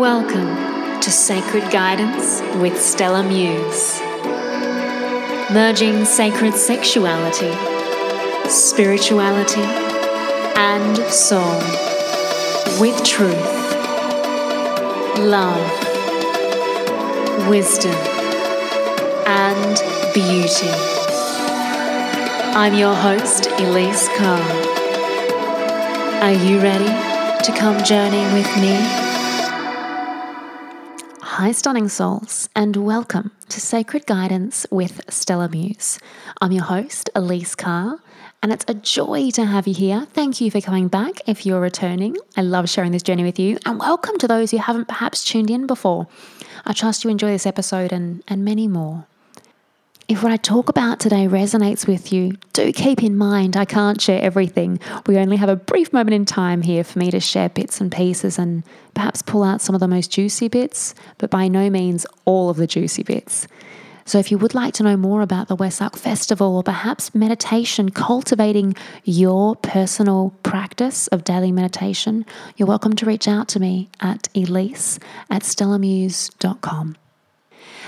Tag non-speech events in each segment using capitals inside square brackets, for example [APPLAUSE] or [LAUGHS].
Welcome to Sacred Guidance with Stella Muse. Merging sacred sexuality, spirituality, and soul with truth, love, wisdom, and beauty. I'm your host, Elise Carr. Are you ready to come journey with me? Hi, stunning souls, and welcome to Sacred Guidance with Stella Muse. I'm your host, Elise Carr, and it's a joy to have you here. Thank you for coming back if you're returning. I love sharing this journey with you, and welcome to those who haven't perhaps tuned in before. I trust you enjoy this episode and, and many more. If what I talk about today resonates with you, do keep in mind I can't share everything. We only have a brief moment in time here for me to share bits and pieces and perhaps pull out some of the most juicy bits, but by no means all of the juicy bits. So, if you would like to know more about the Wesak Festival or perhaps meditation, cultivating your personal practice of daily meditation, you're welcome to reach out to me at elise at stellamuse.com.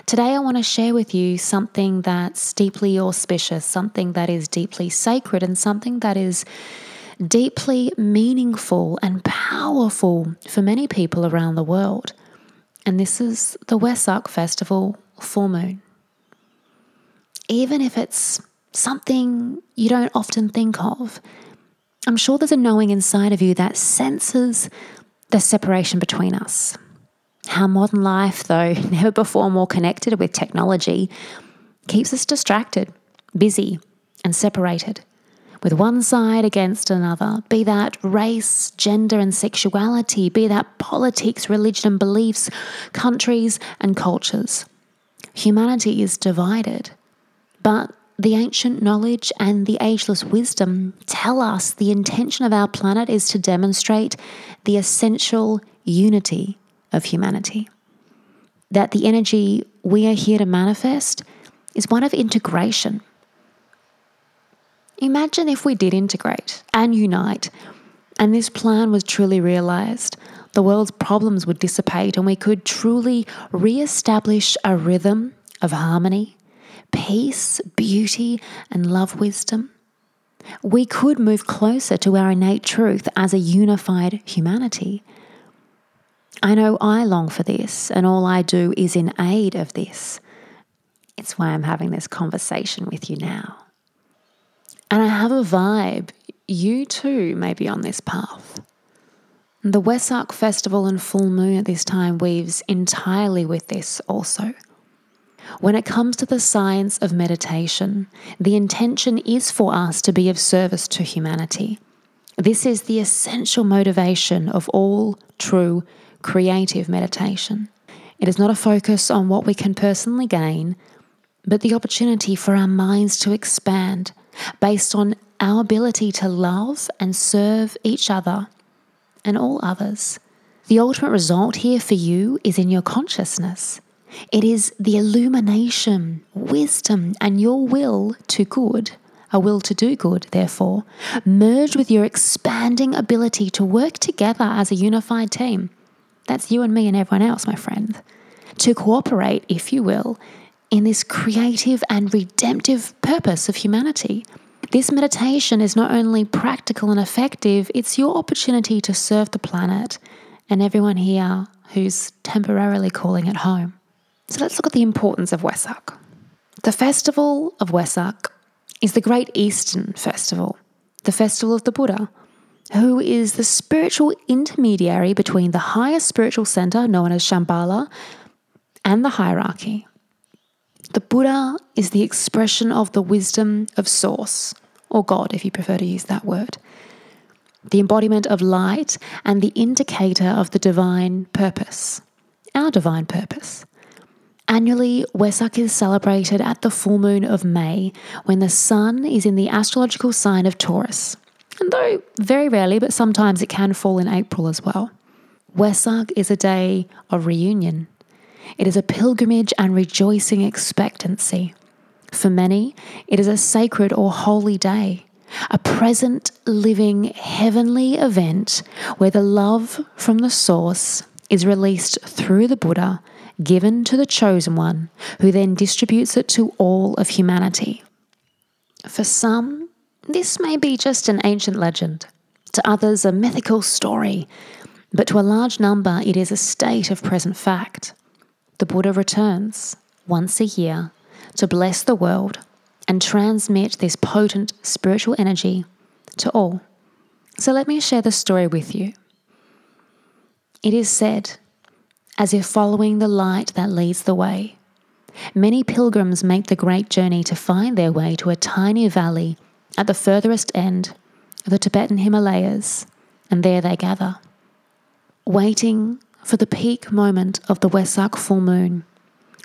Today, I want to share with you something that's deeply auspicious, something that is deeply sacred, and something that is deeply meaningful and powerful for many people around the world. And this is the Wesak Festival full moon. Even if it's something you don't often think of, I'm sure there's a knowing inside of you that senses the separation between us, how modern life, though [LAUGHS] never before more connected with technology, keeps us distracted, busy, and separated, with one side against another, be that race, gender, and sexuality, be that politics, religion, and beliefs, countries, and cultures. Humanity is divided, but the ancient knowledge and the ageless wisdom tell us the intention of our planet is to demonstrate the essential unity of humanity. That the energy we are here to manifest is one of integration. Imagine if we did integrate and unite, and this plan was truly realized. The world's problems would dissipate, and we could truly re establish a rhythm of harmony, peace, beauty, and love wisdom. We could move closer to our innate truth as a unified humanity I know I long for this, and all I do is in aid of this. It's why I'm having this conversation with you now. And I have a vibe you too may be on this path. The Wesak Festival and full moon at this time weaves entirely with this also. When it comes to the science of meditation, the intention is for us to be of service to humanity. This is the essential motivation of all true creative meditation. It is not a focus on what we can personally gain, but the opportunity for our minds to expand based on our ability to love and serve each other and all others. The ultimate result here for you is in your consciousness. It is the illumination, wisdom, and your will to good, a will to do good, therefore, merged with your expanding ability to work together as a unified team that's you and me and everyone else, my friend. To cooperate, if you will, in this creative and redemptive purpose of humanity. This meditation is not only practical and effective, it's your opportunity to serve the planet and everyone here who's temporarily calling it home. So let's look at the importance of Wesak. The festival of Wesak is the Great Eastern Festival, the festival of the Buddha who is the spiritual intermediary between the higher spiritual center, known as Shambhala, and the hierarchy. The Buddha is the expression of the wisdom of Source, or God, if you prefer to use that word, the embodiment of light and the indicator of the divine purpose, our divine purpose. Annually, Wesak is celebrated at the full moon of May when the sun is in the astrological sign of Taurus. Though very rarely, but sometimes it can fall in April as well. Wesak is a day of reunion. It is a pilgrimage and rejoicing expectancy. For many, it is a sacred or holy day, a present, living, heavenly event where the love from the source is released through the Buddha, given to the chosen one, who then distributes it to all of humanity. For some, this may be just an ancient legend, to others, a mythical story, but to a large number, it is a state of present fact. The Buddha returns once a year to bless the world and transmit this potent spiritual energy to all. So let me share the story with you. It is said, as if following the light that leads the way, many pilgrims make the great journey to find their way to a tiny valley at the furthest end of the Tibetan Himalayas, and there they gather, waiting for the peak moment of the Wesak full moon,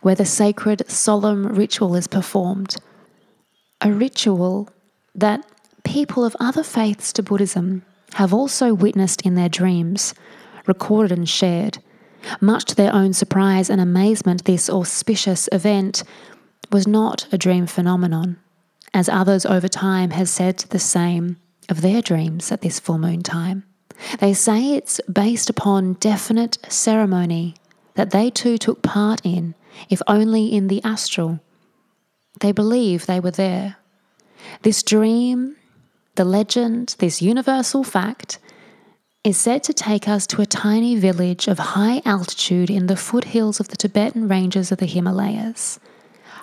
where the sacred solemn ritual is performed. A ritual that people of other faiths to Buddhism have also witnessed in their dreams, recorded and shared. Much to their own surprise and amazement, this auspicious event was not a dream phenomenon, as others over time have said the same of their dreams at this full moon time. They say it's based upon definite ceremony that they too took part in, if only in the astral. They believe they were there. This dream the legend, this universal fact, is said to take us to a tiny village of high altitude in the foothills of the Tibetan ranges of the Himalayas.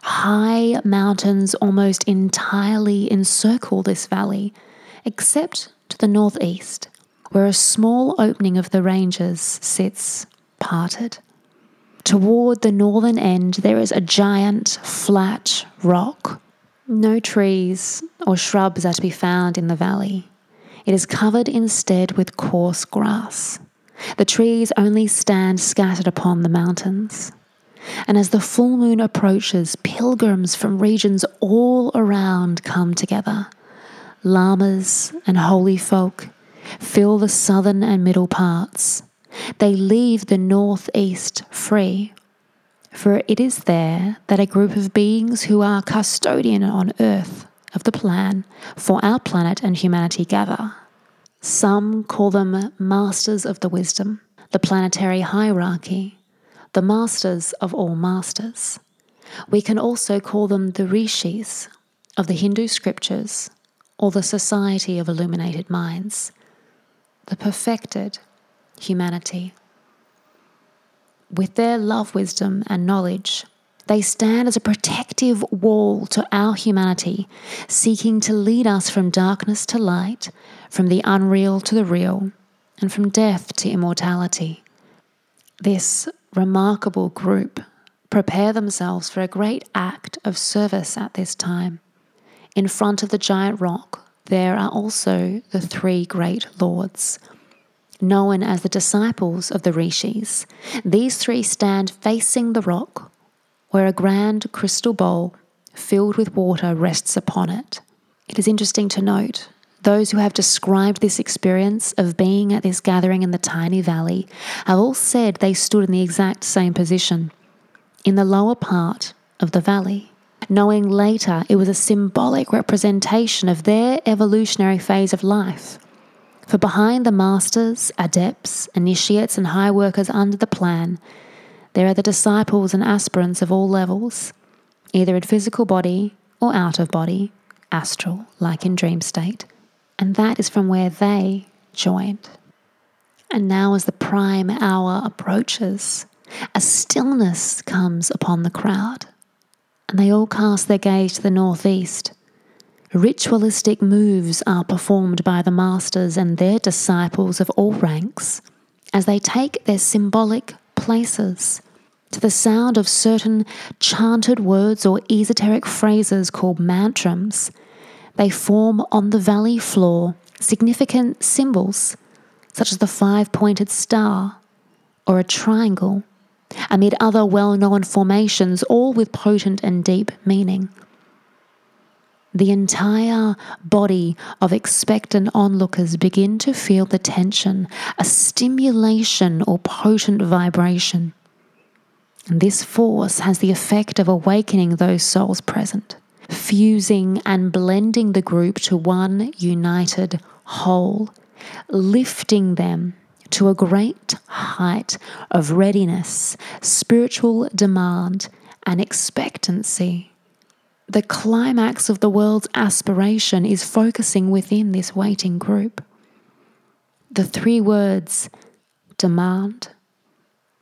High mountains almost entirely encircle this valley, except to the northeast, where a small opening of the ranges sits parted. Toward the northern end, there is a giant flat rock no trees or shrubs are to be found in the valley. It is covered instead with coarse grass. The trees only stand scattered upon the mountains. And as the full moon approaches, pilgrims from regions all around come together. Lamas and holy folk fill the southern and middle parts. They leave the northeast free for it is there that a group of beings who are custodian on earth of the plan for our planet and humanity gather. Some call them masters of the wisdom, the planetary hierarchy, the masters of all masters. We can also call them the rishis of the Hindu scriptures or the society of illuminated minds, the perfected humanity. With their love, wisdom, and knowledge, they stand as a protective wall to our humanity, seeking to lead us from darkness to light, from the unreal to the real, and from death to immortality. This remarkable group prepare themselves for a great act of service at this time. In front of the giant rock, there are also the three great lords known as the disciples of the rishis. These three stand facing the rock, where a grand crystal bowl filled with water rests upon it. It is interesting to note those who have described this experience of being at this gathering in the tiny valley have all said they stood in the exact same position, in the lower part of the valley, knowing later it was a symbolic representation of their evolutionary phase of life for behind the masters, adepts, initiates, and high workers under the plan, there are the disciples and aspirants of all levels, either in physical body or out of body, astral, like in dream state. And that is from where they joined. And now, as the prime hour approaches, a stillness comes upon the crowd, and they all cast their gaze to the northeast Ritualistic moves are performed by the masters and their disciples of all ranks as they take their symbolic places to the sound of certain chanted words or esoteric phrases called mantrams. They form on the valley floor significant symbols such as the five pointed star or a triangle, amid other well known formations, all with potent and deep meaning. The entire body of expectant onlookers begin to feel the tension, a stimulation or potent vibration. And this force has the effect of awakening those souls present, fusing and blending the group to one united whole, lifting them to a great height of readiness, spiritual demand, and expectancy. The climax of the world's aspiration is focusing within this waiting group. The three words demand,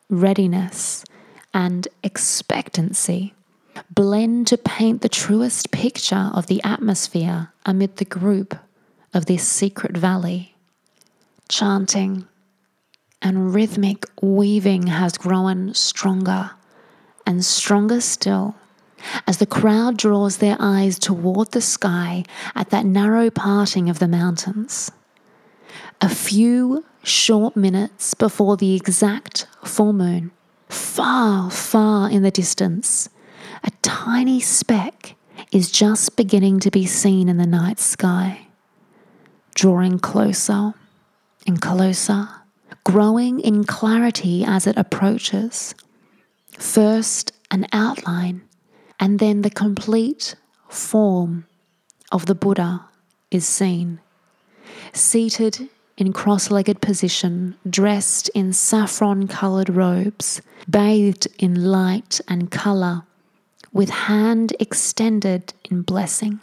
readiness, and expectancy blend to paint the truest picture of the atmosphere amid the group of this secret valley. Chanting and rhythmic weaving has grown stronger and stronger still as the crowd draws their eyes toward the sky at that narrow parting of the mountains. A few short minutes before the exact full moon, far, far in the distance, a tiny speck is just beginning to be seen in the night sky, drawing closer and closer, growing in clarity as it approaches. First, an outline, and then the complete form of the Buddha is seen, seated in cross legged position, dressed in saffron coloured robes, bathed in light and colour with hand extended in blessing.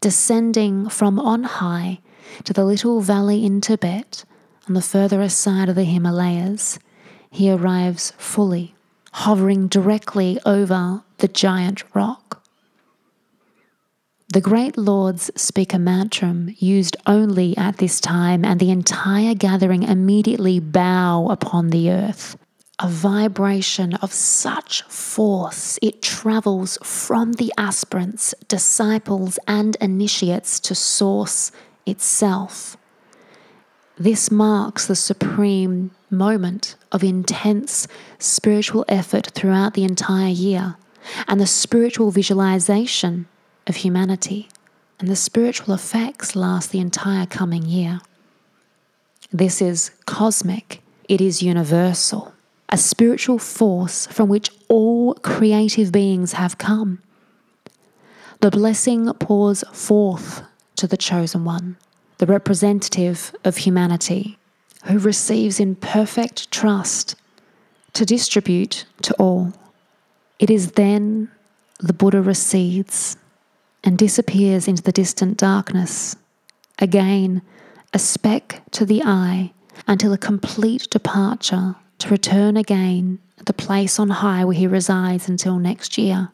Descending from on high to the little valley in Tibet on the furthest side of the Himalayas, he arrives fully, hovering directly over the giant rock. The great lords speak a mantram used only at this time, and the entire gathering immediately bow upon the earth a vibration of such force it travels from the aspirants, disciples, and initiates to Source itself. This marks the supreme moment of intense spiritual effort throughout the entire year and the spiritual visualization of humanity. And the spiritual effects last the entire coming year. This is cosmic, it is universal a spiritual force from which all creative beings have come. The blessing pours forth to the chosen one, the representative of humanity, who receives in perfect trust to distribute to all. It is then the Buddha recedes and disappears into the distant darkness, again a speck to the eye until a complete departure to return again at the place on high where he resides until next year.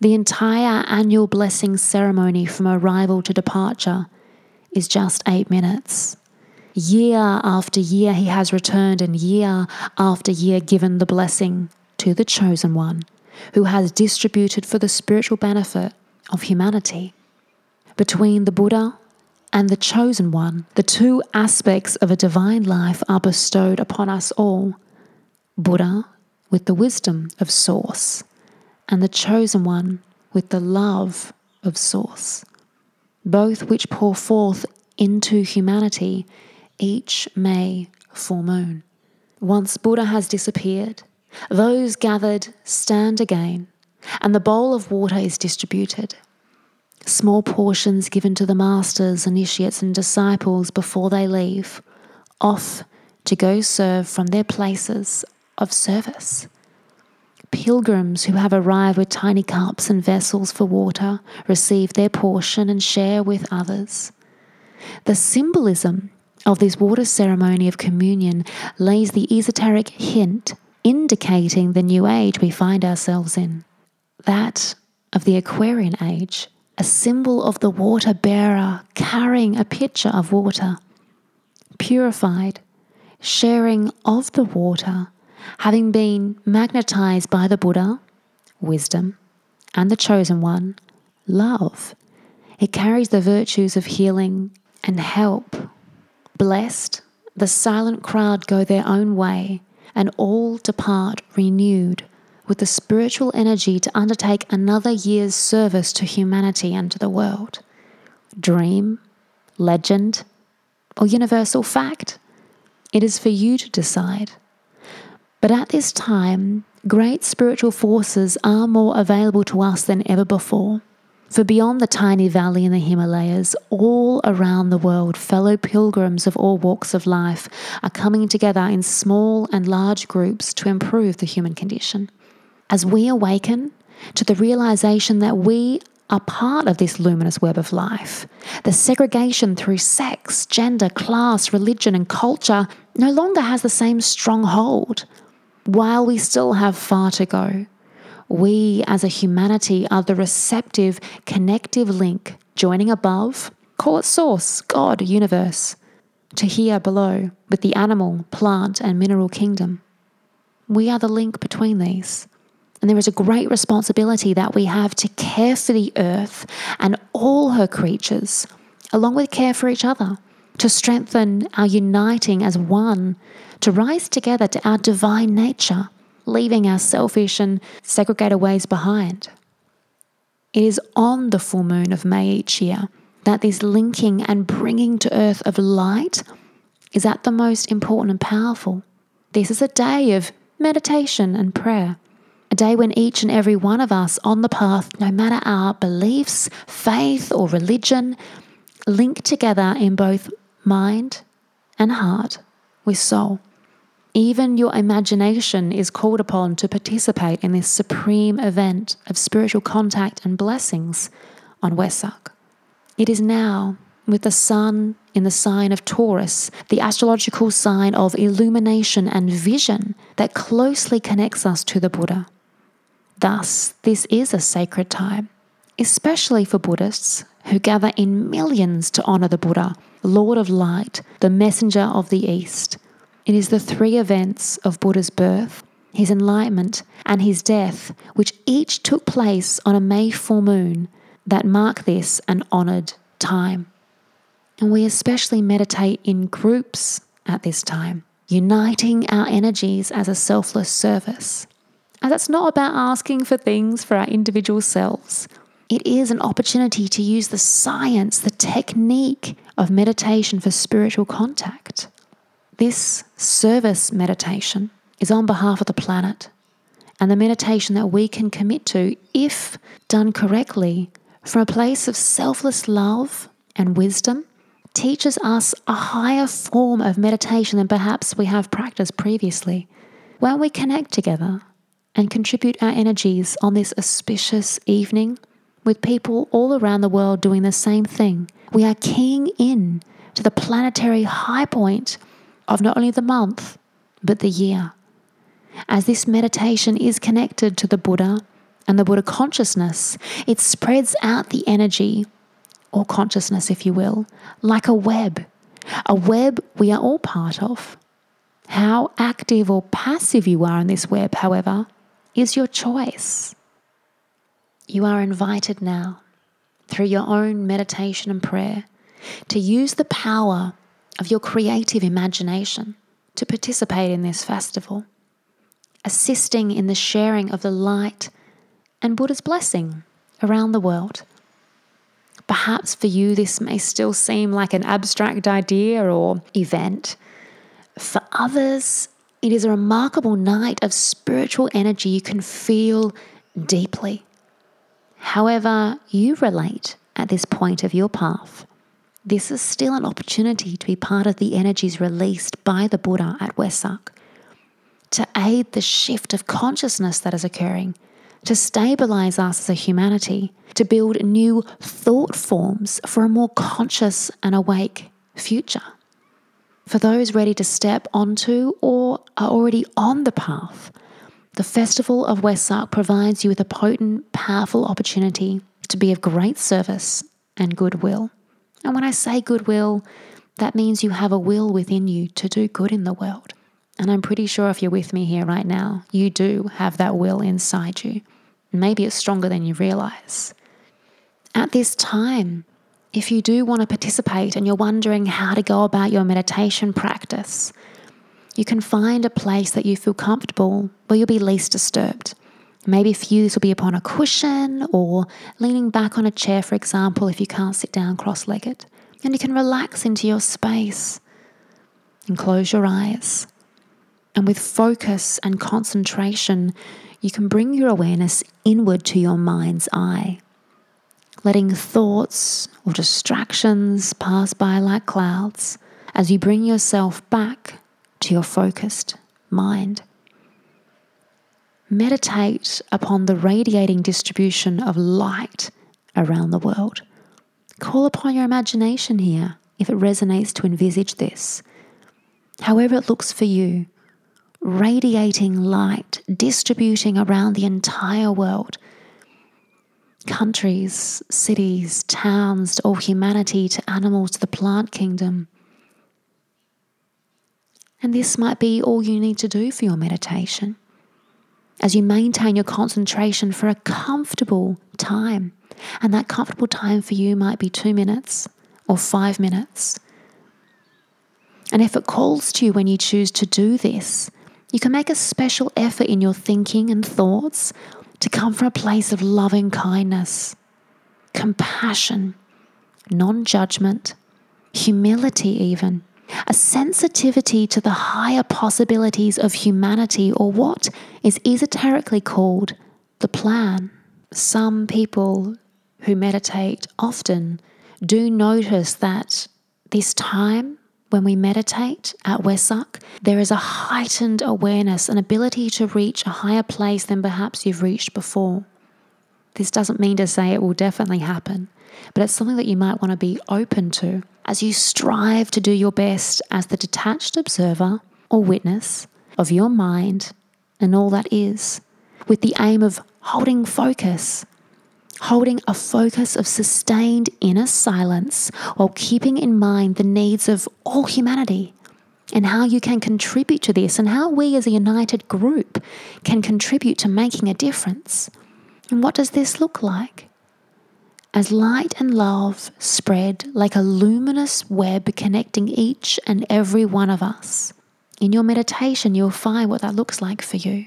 The entire annual blessing ceremony from arrival to departure is just eight minutes. Year after year, he has returned, and year after year, given the blessing to the chosen one who has distributed for the spiritual benefit of humanity. Between the Buddha and the chosen one, the two aspects of a divine life are bestowed upon us all Buddha with the wisdom of Source, and the chosen one with the love of Source, both which pour forth into humanity each May full moon. Once Buddha has disappeared, those gathered stand again, and the bowl of water is distributed. Small portions given to the masters, initiates, and disciples before they leave, off to go serve from their places of service. Pilgrims who have arrived with tiny cups and vessels for water receive their portion and share with others. The symbolism of this water ceremony of communion lays the esoteric hint indicating the new age we find ourselves in. That of the Aquarian age, a symbol of the water bearer carrying a pitcher of water, purified, sharing of the water having been magnetized by the Buddha, wisdom, and the chosen one, love. It carries the virtues of healing and help. Blessed, the silent crowd go their own way, and all depart renewed with the spiritual energy to undertake another year's service to humanity and to the world. Dream, legend, or universal fact? It is for you to decide. But at this time, great spiritual forces are more available to us than ever before. For beyond the tiny valley in the Himalayas, all around the world, fellow pilgrims of all walks of life are coming together in small and large groups to improve the human condition. As we awaken to the realization that we are part of this luminous web of life, the segregation through sex, gender, class, religion, and culture no longer has the same strong hold. While we still have far to go, we as a humanity are the receptive, connective link joining above, call it source, God, universe, to here below with the animal, plant, and mineral kingdom. We are the link between these. And there is a great responsibility that we have to care for the earth and all her creatures, along with care for each other, to strengthen our uniting as one, to rise together to our divine nature leaving our selfish and segregated ways behind. It is on the full moon of May each year that this linking and bringing to earth of light is at the most important and powerful. This is a day of meditation and prayer, a day when each and every one of us on the path, no matter our beliefs, faith, or religion, link together in both mind and heart with soul. Even your imagination is called upon to participate in this supreme event of spiritual contact and blessings on Wesak. It is now, with the sun in the sign of Taurus, the astrological sign of illumination and vision that closely connects us to the Buddha. Thus, this is a sacred time, especially for Buddhists who gather in millions to honor the Buddha, Lord of Light, the messenger of the East it is the three events of Buddha's birth, his enlightenment, and his death, which each took place on a May full moon, that mark this an honoured time. And we especially meditate in groups at this time, uniting our energies as a selfless service. And that's not about asking for things for our individual selves, it is an opportunity to use the science, the technique of meditation for spiritual contact. This service meditation is on behalf of the planet and the meditation that we can commit to, if done correctly, from a place of selfless love and wisdom, teaches us a higher form of meditation than perhaps we have practiced previously. When we connect together and contribute our energies on this auspicious evening with people all around the world doing the same thing, we are keying in to the planetary high point of not only the month, but the year. As this meditation is connected to the Buddha and the Buddha consciousness, it spreads out the energy, or consciousness, if you will, like a web, a web we are all part of. How active or passive you are in this web, however, is your choice. You are invited now, through your own meditation and prayer, to use the power of your creative imagination to participate in this festival, assisting in the sharing of the light and Buddha's blessing around the world. Perhaps for you, this may still seem like an abstract idea or event. For others, it is a remarkable night of spiritual energy you can feel deeply. However, you relate at this point of your path this is still an opportunity to be part of the energies released by the Buddha at Wesak, to aid the shift of consciousness that is occurring, to stabilize us as a humanity, to build new thought forms for a more conscious and awake future. For those ready to step onto or are already on the path, the Festival of Wesak provides you with a potent, powerful opportunity to be of great service and goodwill. And when I say goodwill, that means you have a will within you to do good in the world. And I'm pretty sure if you're with me here right now, you do have that will inside you. Maybe it's stronger than you realize. At this time, if you do want to participate and you're wondering how to go about your meditation practice, you can find a place that you feel comfortable where you'll be least disturbed. Maybe for you, this will be upon a cushion or leaning back on a chair, for example, if you can't sit down cross legged. And you can relax into your space and close your eyes. And with focus and concentration, you can bring your awareness inward to your mind's eye. letting thoughts or distractions pass by like clouds as you bring yourself back to your focused mind. Meditate upon the radiating distribution of light around the world. Call upon your imagination here if it resonates to envisage this. However, it looks for you, radiating light, distributing around the entire world. Countries, cities, towns, to all humanity, to animals, to the plant kingdom. And this might be all you need to do for your meditation as you maintain your concentration for a comfortable time. And that comfortable time for you might be two minutes or five minutes. And if it calls to you when you choose to do this, you can make a special effort in your thinking and thoughts to come from a place of loving kindness, compassion, non judgment, humility, even a sensitivity to the higher possibilities of humanity or what is esoterically called the plan. Some people who meditate often do notice that this time when we meditate at Wesak, there is a heightened awareness, an ability to reach a higher place than perhaps you've reached before. This doesn't mean to say it will definitely happen, but it's something that you might want to be open to as you strive to do your best as the detached observer or witness of your mind and all that is, with the aim of holding focus, holding a focus of sustained inner silence while keeping in mind the needs of all humanity and how you can contribute to this and how we as a united group can contribute to making a difference. And what does this look like? as light and love spread like a luminous web connecting each and every one of us. In your meditation, you'll find what that looks like for you.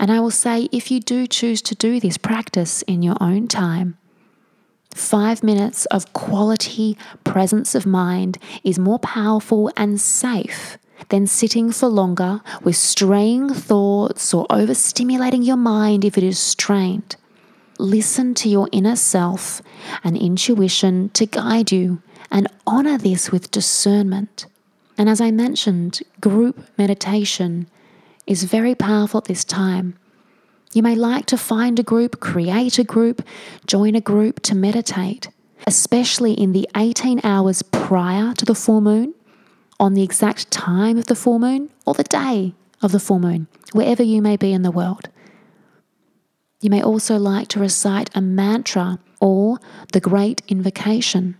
And I will say, if you do choose to do this practice in your own time, five minutes of quality presence of mind is more powerful and safe than sitting for longer with straying thoughts or overstimulating your mind if it is strained. Listen to your inner self and intuition to guide you and honor this with discernment. And as I mentioned, group meditation is very powerful at this time. You may like to find a group, create a group, join a group to meditate, especially in the 18 hours prior to the full moon, on the exact time of the full moon, or the day of the full moon, wherever you may be in the world. You may also like to recite a mantra or the great invocation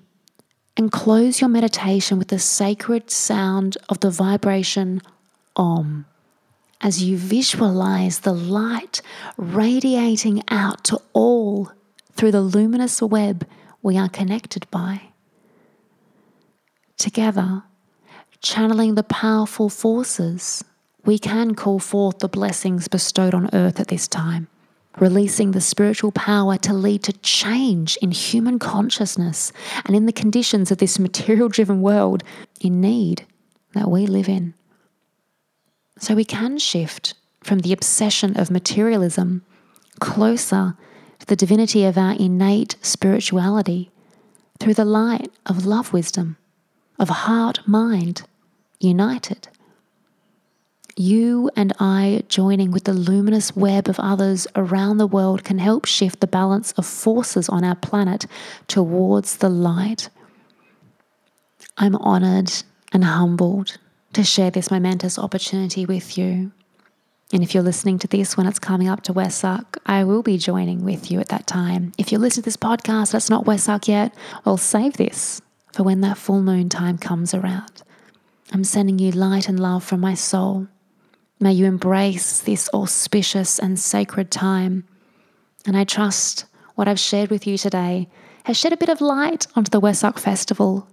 and close your meditation with the sacred sound of the vibration Om as you visualize the light radiating out to all through the luminous web we are connected by. Together, channeling the powerful forces, we can call forth the blessings bestowed on earth at this time releasing the spiritual power to lead to change in human consciousness and in the conditions of this material driven world in need that we live in. So we can shift from the obsession of materialism closer to the divinity of our innate spirituality through the light of love wisdom, of heart mind united you and I joining with the luminous web of others around the world can help shift the balance of forces on our planet towards the light. I'm honored and humbled to share this momentous opportunity with you. And if you're listening to this when it's coming up to Wesak, I will be joining with you at that time. If you're listening to this podcast that's not Wesak yet, I'll save this for when that full moon time comes around. I'm sending you light and love from my soul. May you embrace this auspicious and sacred time. And I trust what I've shared with you today has shed a bit of light onto the Wesak Festival.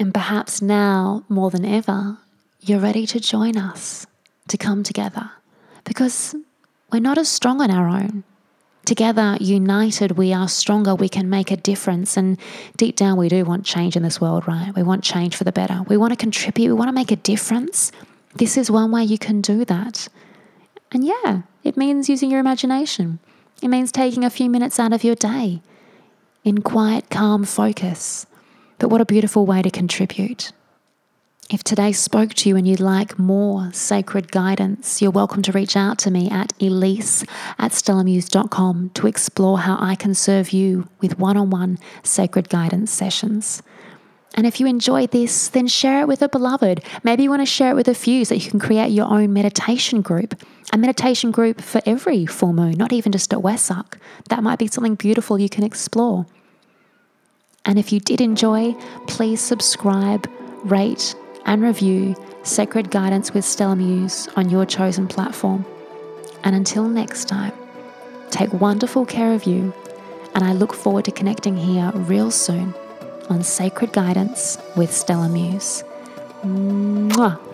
And perhaps now, more than ever, you're ready to join us, to come together, because we're not as strong on our own. Together, united, we are stronger, we can make a difference. And deep down, we do want change in this world, right? We want change for the better. We want to contribute, we want to make a difference. This is one way you can do that. And yeah, it means using your imagination. It means taking a few minutes out of your day. in quiet, calm focus. But what a beautiful way to contribute. If today spoke to you and you'd like more sacred guidance, you're welcome to reach out to me at elise at stellamuse.com to explore how I can serve you with one on one sacred guidance sessions. And if you enjoyed this, then share it with a beloved. Maybe you want to share it with a few so you can create your own meditation group. A meditation group for every full moon, not even just at Wesak. That might be something beautiful you can explore. And if you did enjoy, please subscribe, rate, and review Sacred Guidance with Stella Muse on your chosen platform. And until next time, take wonderful care of you, and I look forward to connecting here real soon on Sacred Guidance with Stella Muse. Mwah.